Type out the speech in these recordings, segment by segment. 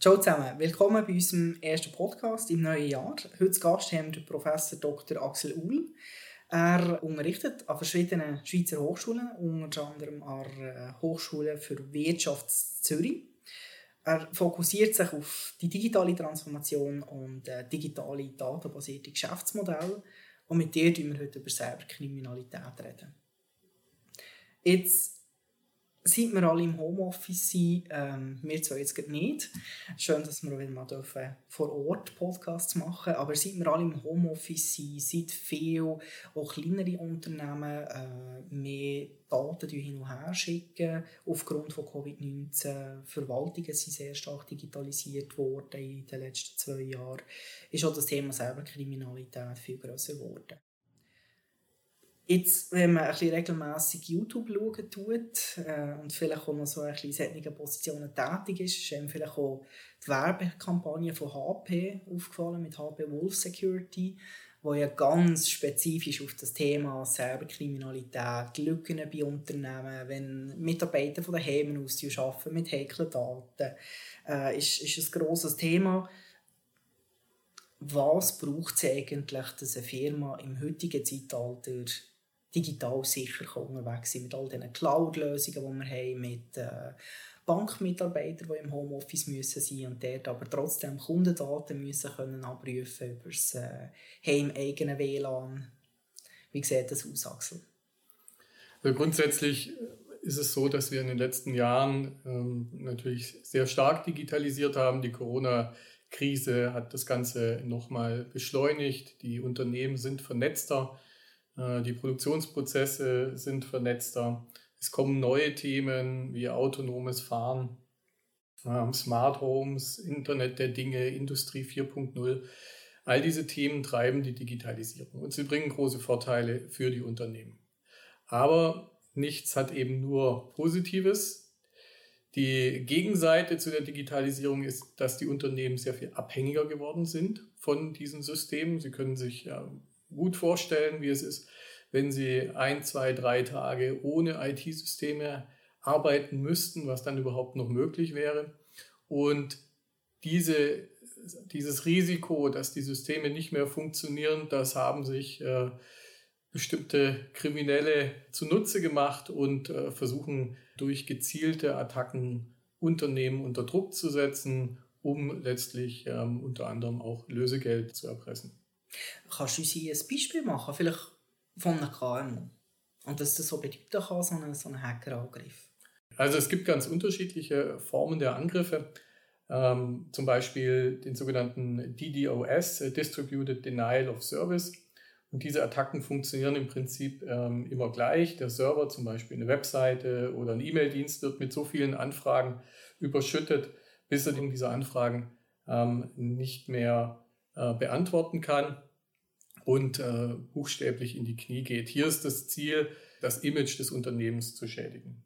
Ciao zusammen, willkommen bei unserem ersten Podcast im neuen Jahr. Heute Gast haben wir Professor Dr. Axel Uhl. Er unterrichtet an verschiedenen Schweizer Hochschulen, unter anderem an der Hochschule für Wirtschaft Zürich. Er fokussiert sich auf die digitale Transformation und äh, digitale datenbasierte Geschäftsmodelle. Und mit dir reden wir heute über Cyberkriminalität. Jetzt seit wir alle im Homeoffice sind, ähm, wir zwar jetzt nicht, schön, dass wir wieder mal dürfen, vor Ort Podcasts machen aber seit wir alle im Homeoffice sind, seit viele auch kleinere Unternehmen äh, mehr Daten hin und her schicken, aufgrund von Covid-19, Verwaltungen sind sehr stark digitalisiert worden in den letzten zwei Jahren, ist auch das Thema selber Kriminalität viel grösser geworden. Jetzt, wenn man ein bisschen regelmässig YouTube schauen tut äh, und vielleicht auch noch so ein bisschen in solchen Positionen tätig ist, ist einem vielleicht auch die Werbekampagne von HP aufgefallen mit HP Wolf Security, wo ja ganz spezifisch auf das Thema Cyberkriminalität, Lücken bei Unternehmen, wenn Mitarbeiter von den Heimen aus arbeiten mit heiklen Daten, äh, ist, ist ein grosses Thema. Was braucht es eigentlich, dass eine Firma im heutigen Zeitalter digital sicher unterwegs sein mit all diesen Cloud-Lösungen, die wir haben, mit äh, Bankmitarbeitern, die im Homeoffice müssen sein und dort aber trotzdem Kundendaten müssen können abrufen über das äh, heimeigene WLAN. Wie sieht das aus, Axel? Also grundsätzlich ist es so, dass wir in den letzten Jahren ähm, natürlich sehr stark digitalisiert haben. Die Corona-Krise hat das Ganze nochmal beschleunigt. Die Unternehmen sind vernetzter. Äh, die Produktionsprozesse sind vernetzter. Es kommen neue Themen wie autonomes Fahren, ähm, Smart Homes, Internet der Dinge, Industrie 4.0. All diese Themen treiben die Digitalisierung und sie bringen große Vorteile für die Unternehmen. Aber nichts hat eben nur Positives. Die Gegenseite zu der Digitalisierung ist, dass die Unternehmen sehr viel abhängiger geworden sind von diesen Systemen. Sie können sich gut vorstellen, wie es ist, wenn Sie ein, zwei, drei Tage ohne IT-Systeme arbeiten müssten, was dann überhaupt noch möglich wäre. Und diese, dieses Risiko, dass die Systeme nicht mehr funktionieren, das haben sich äh, bestimmte Kriminelle zunutze gemacht und äh, versuchen durch gezielte Attacken Unternehmen unter Druck zu setzen, um letztlich ähm, unter anderem auch Lösegeld zu erpressen. Kannst du uns hier ein Beispiel machen, vielleicht von einem KMU? Und dass das so bedeuten kann, so ein, so ein Hackerangriff? Also es gibt ganz unterschiedliche Formen der Angriffe. Ähm, zum Beispiel den sogenannten DDoS, äh, Distributed Denial of Service. Und diese Attacken funktionieren im Prinzip ähm, immer gleich. Der Server, zum Beispiel eine Webseite oder ein E-Mail-Dienst, wird mit so vielen Anfragen überschüttet, bis er diese Anfragen ähm, nicht mehr äh, beantworten kann und äh, buchstäblich in die Knie geht. Hier ist das Ziel, das Image des Unternehmens zu schädigen.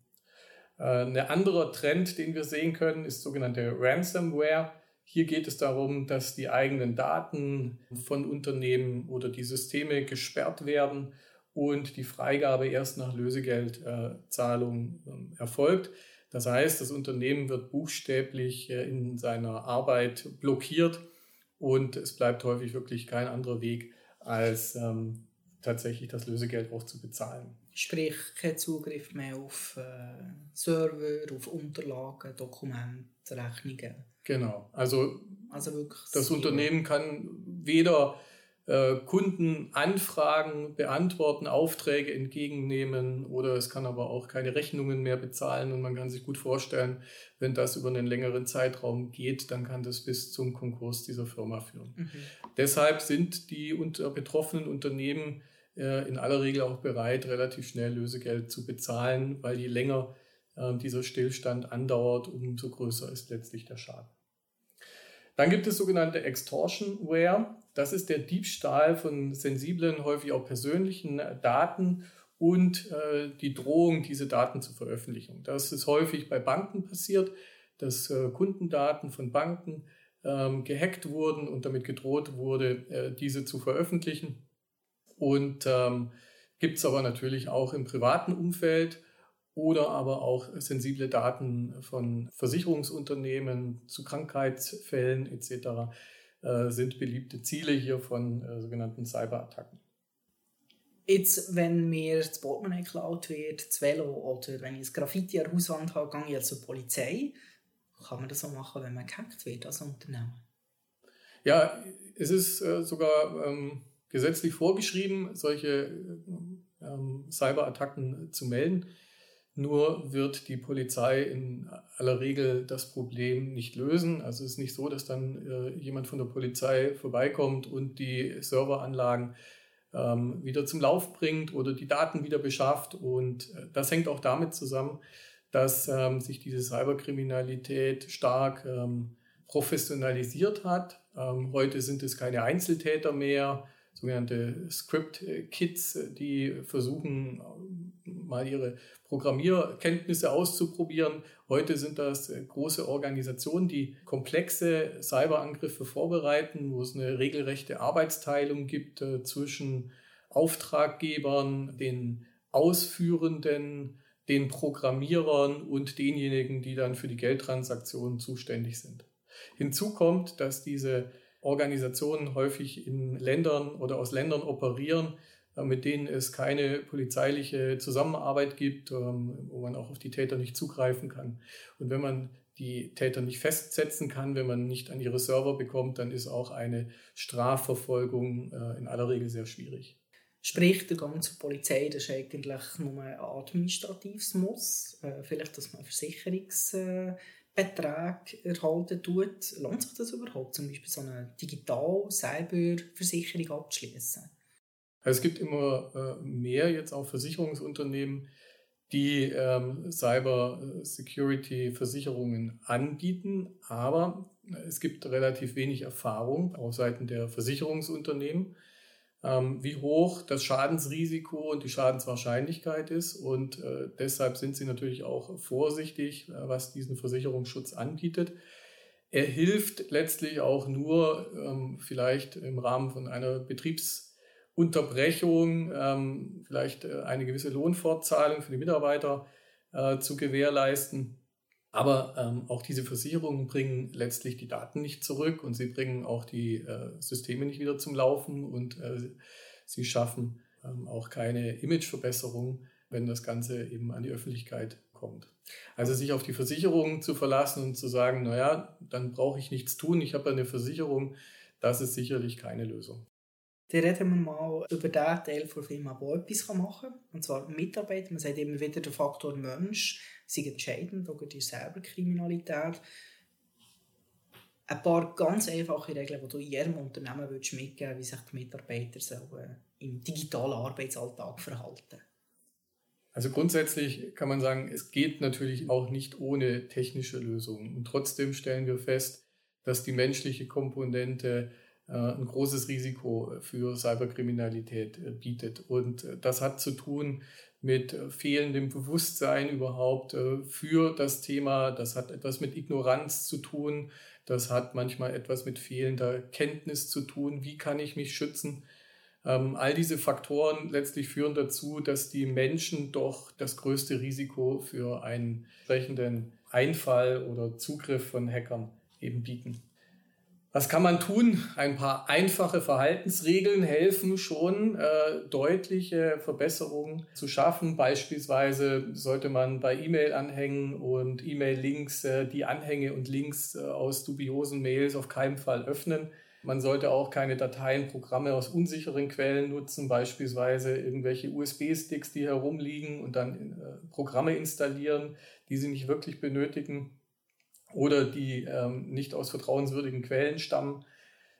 Äh, ein anderer Trend, den wir sehen können, ist sogenannte Ransomware. Hier geht es darum, dass die eigenen Daten von Unternehmen oder die Systeme gesperrt werden und die Freigabe erst nach Lösegeldzahlung äh, erfolgt. Das heißt, das Unternehmen wird buchstäblich äh, in seiner Arbeit blockiert und es bleibt häufig wirklich kein anderer Weg, als ähm, tatsächlich das Lösegeld auch zu bezahlen. Sprich, kein Zugriff mehr auf äh, Server, auf Unterlagen, Dokumente, Rechnungen. Genau. Also, also wirklich das Unternehmen kann weder Kundenanfragen beantworten, Aufträge entgegennehmen oder es kann aber auch keine Rechnungen mehr bezahlen und man kann sich gut vorstellen, wenn das über einen längeren Zeitraum geht, dann kann das bis zum Konkurs dieser Firma führen. Mhm. Deshalb sind die unter betroffenen Unternehmen äh, in aller Regel auch bereit, relativ schnell Lösegeld zu bezahlen, weil je länger äh, dieser Stillstand andauert, umso größer ist letztlich der Schaden. Dann gibt es sogenannte Extortionware. Das ist der Diebstahl von sensiblen, häufig auch persönlichen Daten und äh, die Drohung, diese Daten zu veröffentlichen. Das ist häufig bei Banken passiert, dass äh, Kundendaten von Banken ähm, gehackt wurden und damit gedroht wurde, äh, diese zu veröffentlichen. Und ähm, gibt es aber natürlich auch im privaten Umfeld. Oder aber auch sensible Daten von Versicherungsunternehmen zu Krankheitsfällen etc. Äh, sind beliebte Ziele hier von äh, sogenannten Cyberattacken. Jetzt, wenn mir das Portemonnaie geklaut wird, das Velo oder wenn ich ein Graffiti an der Hauswand habe, gehe ich zur Polizei. Kann man das auch machen, wenn man gehackt wird als Unternehmen? Ja, es ist äh, sogar ähm, gesetzlich vorgeschrieben, solche ähm, Cyberattacken zu melden. Nur wird die Polizei in aller Regel das Problem nicht lösen. Also es ist nicht so, dass dann äh, jemand von der Polizei vorbeikommt und die Serveranlagen ähm, wieder zum Lauf bringt oder die Daten wieder beschafft. Und äh, das hängt auch damit zusammen, dass ähm, sich diese Cyberkriminalität stark ähm, professionalisiert hat. Ähm, heute sind es keine Einzeltäter mehr, sogenannte Script-Kits, die versuchen, mal ihre Programmierkenntnisse auszuprobieren. Heute sind das äh, große Organisationen, die komplexe Cyberangriffe vorbereiten, wo es eine regelrechte Arbeitsteilung gibt äh, zwischen Auftraggebern, den Ausführenden, den Programmierern und denjenigen, die dann für die Geldtransaktionen zuständig sind. Hinzu kommt, dass diese Organisationen häufig in Ländern oder aus Ländern operieren, äh, mit denen es keine polizeiliche Zusammenarbeit gibt, ähm, wo man auch auf die Täter nicht zugreifen kann. Und wenn man die Täter nicht festsetzen kann, wenn man nicht an ihre Server bekommt, dann ist auch eine Strafverfolgung äh, in aller Regel sehr schwierig. Sprich, der Gang zur Polizei das ist eigentlich nur ein administratives Muss. Äh, vielleicht, dass man Versicherungsbeträge erhalten tut. Lohnt sich das überhaupt, zum Beispiel so eine Digital-Cyber-Versicherung abzuschließen? Es gibt immer äh, mehr jetzt auch Versicherungsunternehmen, die ähm, Cyber Security Versicherungen anbieten, aber es gibt relativ wenig Erfahrung auf Seiten der Versicherungsunternehmen, wie hoch das Schadensrisiko und die Schadenswahrscheinlichkeit ist und äh, deshalb sind sie natürlich auch vorsichtig, äh, was diesen Versicherungsschutz anbietet. Er hilft letztlich auch nur ähm, vielleicht im Rahmen von einer Betriebs Unterbrechung, ähm, vielleicht äh, eine gewisse Lohnfortzahlung für die Mitarbeiter äh, zu gewährleisten. Aber ähm, auch diese Versicherungen bringen letztlich die Daten nicht zurück und sie bringen auch die äh, Systeme nicht wieder zum Laufen und äh, sie schaffen ähm, auch keine Imageverbesserung, wenn das Ganze eben an die Öffentlichkeit kommt. Also sich auf die Versicherung zu verlassen und zu sagen, naja, dann brauche ich nichts tun, ich habe eine Versicherung, das ist sicherlich keine Lösung. Dann reden wir mal über den Teil der Firma, der etwas machen kann. Und zwar Mitarbeiter. Man sagt immer wieder, der Faktor Mensch sei entscheidend, auch die Cyberkriminalität. Ein paar ganz einfache Regeln, die du jedem Unternehmen mitgeben wie sich die Mitarbeiter sollen im digitalen Arbeitsalltag verhalten also grundsätzlich kann man sagen, es geht natürlich auch nicht ohne technische Lösungen. Und trotzdem stellen wir fest, dass die menschliche Komponente äh, ein großes Risiko für Cyberkriminalität äh, bietet. Und äh, das hat zu tun mit fehlendem Bewusstsein überhaupt für das Thema. Das hat etwas mit Ignoranz zu tun. Das hat manchmal etwas mit fehlender Kenntnis zu tun. Wie kann ich mich schützen? Ähm, all diese Faktoren letztlich führen dazu, dass die Menschen doch das größte Risiko für einen entsprechenden Einfall oder Zugriff von Hackern eben bieten. Was kann man tun? Ein paar einfache Verhaltensregeln helfen schon, äh, deutliche Verbesserungen zu schaffen. Beispielsweise sollte man bei E-Mail-Anhängen und E-Mail-Links äh, die Anhänge und Links äh, aus dubiosen Mails auf keinen Fall öffnen. Man sollte auch keine Dateien, Programme aus unsicheren Quellen nutzen, beispielsweise irgendwelche USB-Sticks, die herumliegen und dann äh, Programme installieren, die sie nicht wirklich benötigen oder die ähm, nicht aus vertrauenswürdigen Quellen stammen.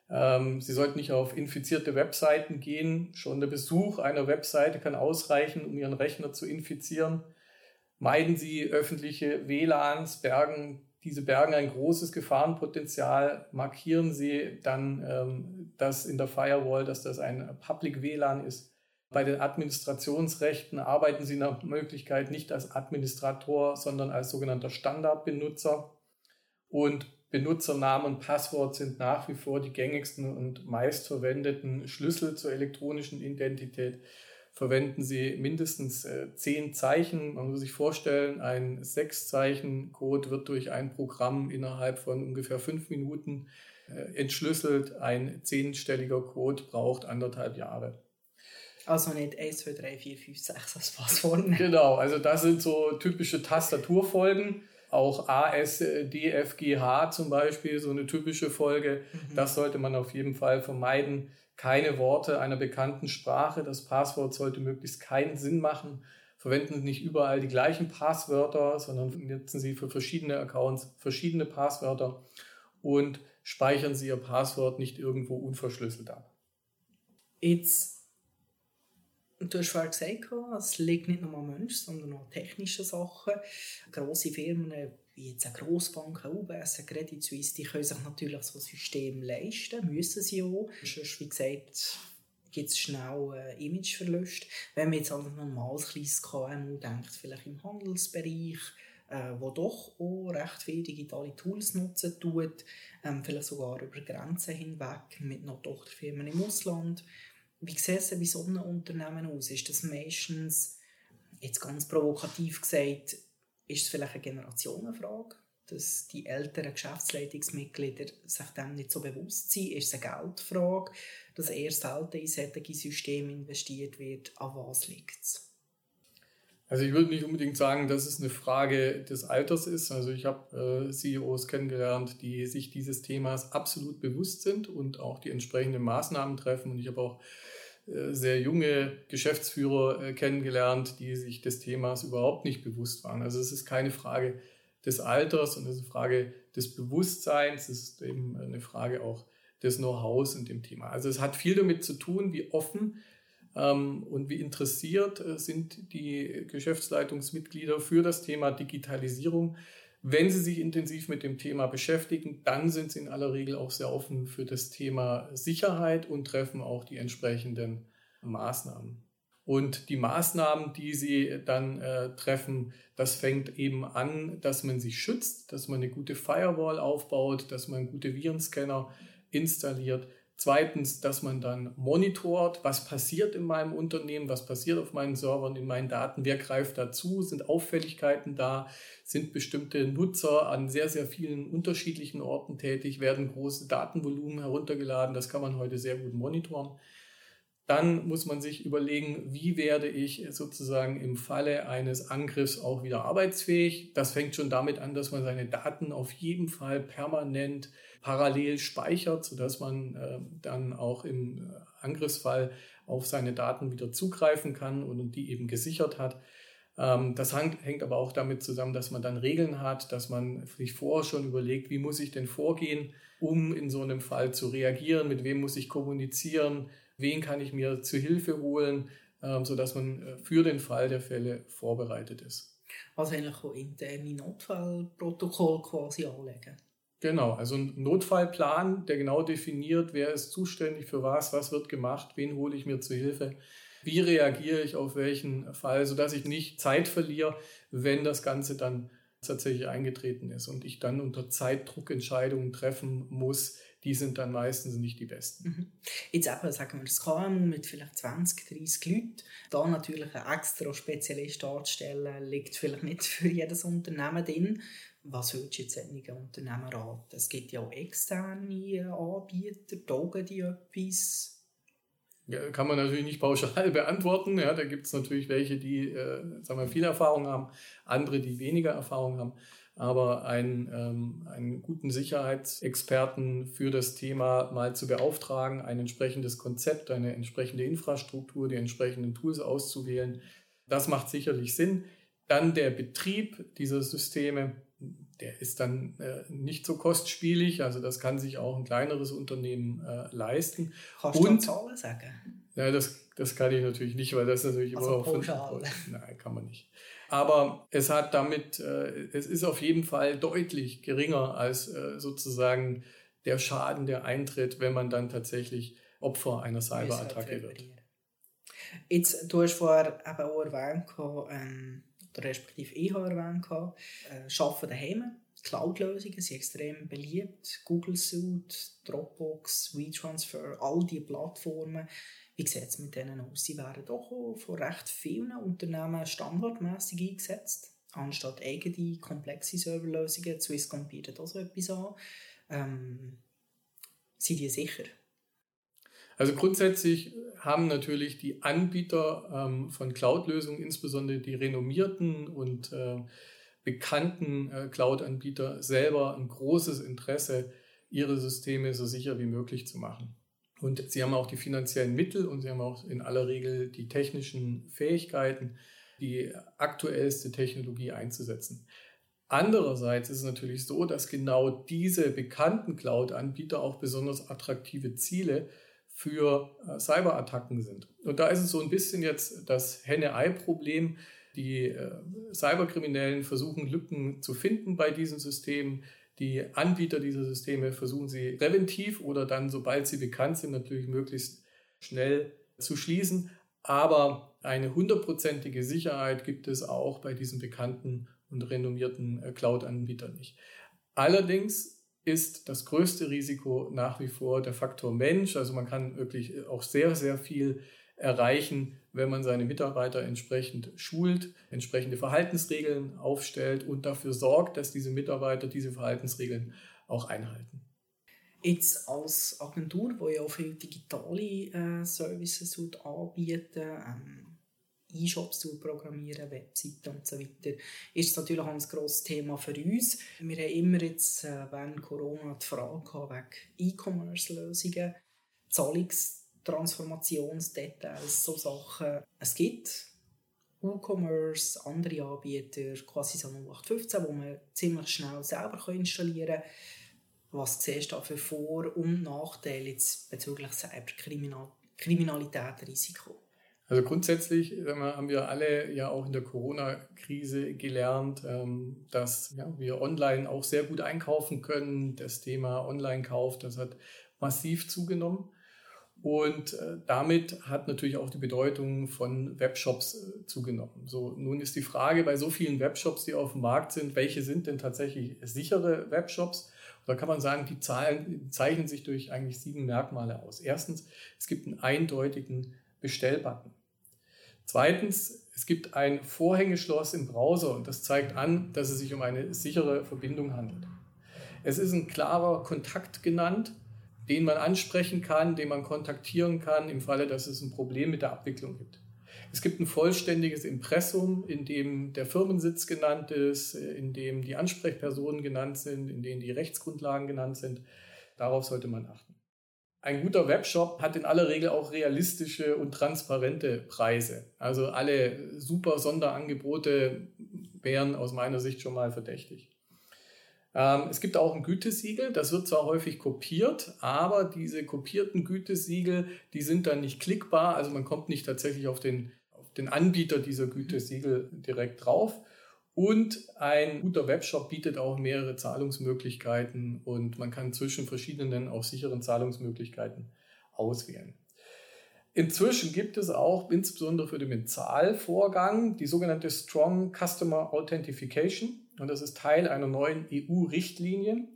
Ähm, Sie sollten nicht auf infizierte Webseiten gehen. Schon der Besuch einer Webseite kann ausreichen, um Ihren Rechner zu infizieren. Meiden Sie öffentliche WLANs, bergen, diese bergen ein großes Gefahrenpotenzial. Markieren Sie dann ähm, das in der Firewall, dass das ein Public WLAN ist. Bei den Administrationsrechten arbeiten Sie nach Möglichkeit nicht als Administrator, sondern als sogenannter Standardbenutzer. Und Benutzernamen und Passwort sind nach wie vor die gängigsten und meistverwendeten Schlüssel zur elektronischen Identität. verwenden Sie mindestens äh, zehn Zeichen. Man muss sich vorstellen, ein Sechs-Zeichen-Code wird durch ein Programm innerhalb von ungefähr fünf Minuten äh, entschlüsselt. Ein zehnstelliger Code braucht anderthalb Jahre. Also nicht 1, 2, 3, 4, 5, 6 als Passwort. Genau, also das sind so typische Tastaturfolgen. Auch A, S, D, F, G, H zum Beispiel, so eine typische Folge. Mhm. Das sollte man auf jeden Fall vermeiden. Keine Worte einer bekannten Sprache. Das Passwort sollte möglichst keinen Sinn machen. Verwenden Sie nicht überall die gleichen Passwörter, sondern nutzen Sie für verschiedene Accounts verschiedene Passwörter und speichern Sie Ihr Passwort nicht irgendwo unverschlüsselt ab. Jetzt Du hast vorhin gesagt, es liegt nicht nur am Mensch, sondern auch an technischen Sachen. Grosse Firmen wie jetzt eine Grossbank, eine UBS, eine Credit Suisse, die können sich natürlich so ein System leisten, müssen sie auch. Sonst, wie gesagt, gibt es schnell äh, Imageverlust. Wenn man jetzt an ein normales kleines KMU denkt, vielleicht im Handelsbereich, äh, wo doch auch recht viele digitale Tools nutzen tut, ähm, vielleicht sogar über Grenzen hinweg mit noch Tochterfirmen im Ausland, wie sieht es bei so einem Unternehmen aus? Ist das meistens, jetzt ganz provokativ gesagt, ist es vielleicht eine Generationenfrage, dass die älteren Geschäftsleitungsmitglieder sich dem nicht so bewusst sind? Ist es eine Geldfrage, dass erst selten in solche Systeme investiert wird? An was liegt es? Also ich würde nicht unbedingt sagen, dass es eine Frage des Alters ist. Also ich habe äh, CEOs kennengelernt, die sich dieses Themas absolut bewusst sind und auch die entsprechenden Maßnahmen treffen. Und ich habe auch äh, sehr junge Geschäftsführer äh, kennengelernt, die sich des Themas überhaupt nicht bewusst waren. Also es ist keine Frage des Alters und es ist eine Frage des Bewusstseins, es ist eben eine Frage auch des Know-hows in dem Thema. Also es hat viel damit zu tun, wie offen und wie interessiert äh, sind die Geschäftsleitungsmitglieder für das Thema Digitalisierung. Wenn Sie sich intensiv mit dem Thema beschäftigen, dann sind Sie in aller Regel auch sehr offen für das Thema Sicherheit und treffen auch die entsprechenden Maßnahmen. Und die Maßnahmen, die Sie dann äh, treffen, das fängt eben an, dass man sich schützt, dass man eine gute Firewall aufbaut, dass man gute Virenscanner installiert, Zweitens, dass man dann monitort, was passiert in meinem Unternehmen, was passiert auf meinen Servern, in meinen Daten, wer greift dazu, sind Auffälligkeiten da, sind bestimmte Nutzer an sehr, sehr vielen unterschiedlichen Orten tätig, werden große Datenvolumen heruntergeladen, das kann man heute sehr gut monitoren. Dann muss man sich überlegen, wie werde ich sozusagen im Falle eines Angriffs auch wieder arbeitsfähig. Das fängt schon damit an, dass man seine Daten auf jeden Fall permanent parallel speichert, sodass man äh, dann auch im äh, Angriffsfall auf seine Daten wieder zugreifen kann und die eben gesichert hat. Ähm, das hängt aber auch damit zusammen, dass man dann Regeln hat, dass man sich vorher schon überlegt, wie muss ich denn vorgehen, um in so einem Fall zu reagieren, mit wem muss ich kommunizieren, wen kann ich mir zu Hilfe holen, ähm, sodass man äh, für den Fall der Fälle vorbereitet ist. Also eigentlich auch interne Notfallprotokoll quasi anlegen. Genau, also ein Notfallplan, der genau definiert, wer ist zuständig für was, was wird gemacht, wen hole ich mir zu Hilfe, wie reagiere ich auf welchen Fall, sodass ich nicht Zeit verliere, wenn das Ganze dann tatsächlich eingetreten ist und ich dann unter Zeitdruck Entscheidungen treffen muss, die sind dann meistens nicht die besten. Mhm. Jetzt eben, sagen wir, das KMU mit vielleicht 20, 30 Leuten, da natürlich einen extra Spezialist anzustellen, liegt vielleicht nicht für jedes Unternehmen drin. Was würdest du jetzt solchen Unternehmen raten? Es gibt ja auch externe Anbieter, taugen die etwas? Ja, kann man natürlich nicht pauschal beantworten. Ja, da gibt es natürlich welche, die äh, sagen wir, viel Erfahrung haben, andere, die weniger Erfahrung haben aber einen, ähm, einen guten Sicherheitsexperten für das Thema mal zu beauftragen, ein entsprechendes Konzept, eine entsprechende Infrastruktur, die entsprechenden Tools auszuwählen, das macht sicherlich Sinn. Dann der Betrieb dieser Systeme, der ist dann äh, nicht so kostspielig, also das kann sich auch ein kleineres Unternehmen äh, leisten. Kannst Und, du Zahlen sagen? Ja, das, das kann ich natürlich nicht, weil das natürlich also immer auch pauschal. Nein, kann man nicht. Aber es hat damit, äh, es ist auf jeden Fall deutlich geringer als äh, sozusagen der Schaden, der eintritt, wenn man dann tatsächlich Opfer einer Cyberattacke wird. Jetzt, du hast vorher eben auch erwähnt, ähm, oder respektive ich habe erwähnt, äh, Arbeiten daheim Cloud-Lösungen sind extrem beliebt. Google Suite, Dropbox, WeTransfer, all diese Plattformen. Wie sieht es mit denen aus? Sie werden doch von recht vielen Unternehmen standardmäßig eingesetzt, anstatt eigene komplexe Serverlösungen. Swisscom bietet auch so etwas an. Ähm, sind die sicher? Also grundsätzlich haben natürlich die Anbieter ähm, von Cloud-Lösungen, insbesondere die renommierten und äh, bekannten äh, Cloud-Anbieter, selber ein großes Interesse, ihre Systeme so sicher wie möglich zu machen. Und sie haben auch die finanziellen Mittel und sie haben auch in aller Regel die technischen Fähigkeiten, die aktuellste Technologie einzusetzen. Andererseits ist es natürlich so, dass genau diese bekannten Cloud-Anbieter auch besonders attraktive Ziele für äh, Cyberattacken sind. Und da ist es so ein bisschen jetzt das Henne-Ei-Problem. Die äh, Cyberkriminellen versuchen Lücken zu finden bei diesen Systemen. Die Anbieter dieser Systeme versuchen sie präventiv oder dann, sobald sie bekannt sind, natürlich möglichst schnell zu schließen. Aber eine hundertprozentige Sicherheit gibt es auch bei diesen bekannten und renommierten äh, Cloud-Anbietern nicht. Allerdings ist das größte Risiko nach wie vor der Faktor Mensch. Also man kann wirklich auch sehr, sehr viel erreichen, wenn man seine Mitarbeiter entsprechend schult, entsprechende Verhaltensregeln aufstellt und dafür sorgt, dass diese Mitarbeiter diese Verhaltensregeln auch einhalten. Jetzt als Agentur, wo ja auch viele digitale äh, Services anbieten, ähm, E-Shops zu programmieren, Webseiten und so ist es natürlich auch ein grosses Thema für uns. Wir haben immer jetzt äh, während Corona die Frage wegen E-Commerce-Lösungen, Zahlungstransformationsdetails, so Sachen. Es gibt E-Commerce, andere Anbieter, quasi so 0815, wo man ziemlich schnell selber installieren kann. Was siehst du da für Vor- und Nachteile jetzt bezüglich Cyberkriminalität, Risiko? Also grundsätzlich haben wir alle ja auch in der Corona-Krise gelernt, ähm, dass wir online auch sehr gut einkaufen können. Das Thema Online-Kauf, das hat massiv zugenommen. Und äh, damit hat natürlich auch die Bedeutung von Webshops äh, zugenommen. So, nun ist die Frage bei so vielen Webshops, die auf dem Markt sind, welche sind denn tatsächlich sichere Webshops? Da kann man sagen, die Zahlen zeichnen sich durch eigentlich sieben Merkmale aus. Erstens, es gibt einen eindeutigen Bestellbutton. Zweitens, es gibt ein Vorhängeschloss im Browser und das zeigt an, dass es sich um eine sichere Verbindung handelt. Es ist ein klarer Kontakt genannt, den man ansprechen kann, den man kontaktieren kann im Falle, dass es ein Problem mit der Abwicklung gibt. Es gibt ein vollständiges Impressum, in dem der Firmensitz genannt ist, in dem die Ansprechpersonen genannt sind, in denen die Rechtsgrundlagen genannt sind. Darauf sollte man achten. Ein guter Webshop hat in aller Regel auch realistische und transparente Preise. Also alle super Sonderangebote wären aus meiner Sicht schon mal verdächtig. Ähm, es gibt auch ein Gütesiegel, das wird zwar häufig kopiert, aber diese kopierten Gütesiegel, die sind dann nicht klickbar, also man kommt nicht tatsächlich auf den, auf den Anbieter dieser Gütesiegel direkt drauf. Und ein guter Webshop bietet auch mehrere Zahlungsmöglichkeiten und man kann zwischen verschiedenen, auch sicheren Zahlungsmöglichkeiten auswählen. Inzwischen gibt es auch insbesondere für den Bezahlvorgang die sogenannte Strong Customer Authentication. Und das ist Teil einer neuen EU-Richtlinie,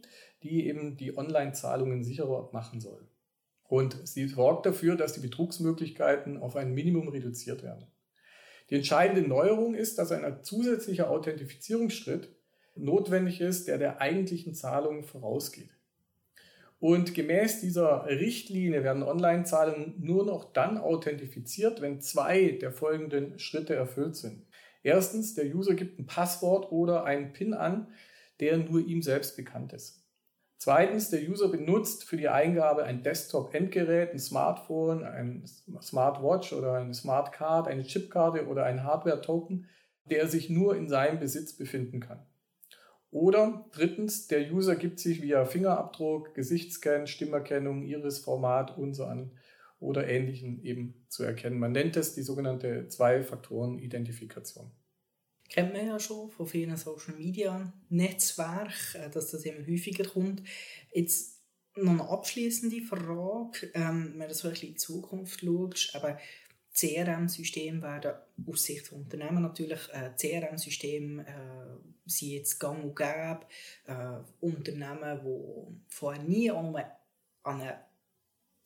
die eben die Online-Zahlungen sicherer machen soll. Und sie sorgt dafür, dass die Betrugsmöglichkeiten auf ein Minimum reduziert werden. Die entscheidende Neuerung ist, dass ein zusätzlicher Authentifizierungsschritt notwendig ist, der der eigentlichen Zahlung vorausgeht. Und gemäß dieser Richtlinie werden Online-Zahlungen nur noch dann authentifiziert, wenn zwei der folgenden Schritte erfüllt sind. Erstens, der User gibt ein Passwort oder einen PIN an, der nur ihm selbst bekannt ist. Zweitens, der User benutzt für die Eingabe ein Desktop-Endgerät, ein Smartphone, ein Smartwatch oder eine Smartcard, eine Chipkarte oder ein Hardware-Token, der sich nur in seinem Besitz befinden kann. Oder drittens, der User gibt sich via Fingerabdruck, Gesichtsscan, Stimmerkennung, Iris-Format und so an oder ähnlichen eben zu erkennen. Man nennt es die sogenannte Zwei-Faktoren-Identifikation kennt man ja schon von vielen Social Media Netzwerken, äh, dass das immer häufiger kommt. Jetzt noch eine abschließende Frage, ähm, wenn du so ein bisschen in die Zukunft schaust, aber CRM-Systeme werden aus Sicht von Unternehmen natürlich äh, CRM-Systeme äh, sind jetzt gang und gäbe. Äh, Unternehmen, die vorher nie an eine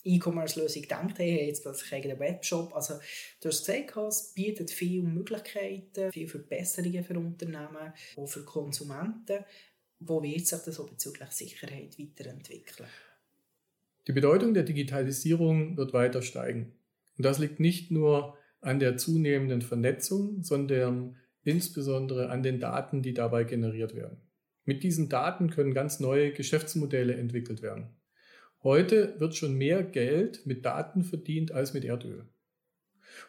E-Commerce-Lösung gedacht haben, jetzt plötzlich einen Webshop. Also, du hast gesagt, es bietet viele Möglichkeiten, viele Verbesserungen für Unternehmen, auch für Konsumenten. Wo wird sich das auch bezüglich Sicherheit weiterentwickeln? Die Bedeutung der Digitalisierung wird weiter steigen. Und das liegt nicht nur an der zunehmenden Vernetzung, sondern insbesondere an den Daten, die dabei generiert werden. Mit diesen Daten können ganz neue Geschäftsmodelle entwickelt werden. Heute wird schon mehr Geld mit Daten verdient als mit Erdöl.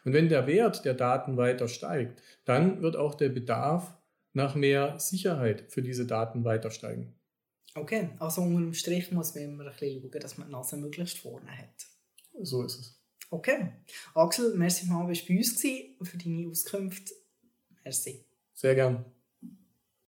Und wenn der Wert der Daten weiter steigt, dann wird auch der Bedarf nach mehr Sicherheit für diese Daten weiter steigen. Okay, also unter dem Strich muss man immer ein bisschen schauen, dass man die Nase möglichst vorne hat. So ist es. Okay. Axel, merci mal, dass du bei uns für deine Auskunft. Merci. Sehr gern.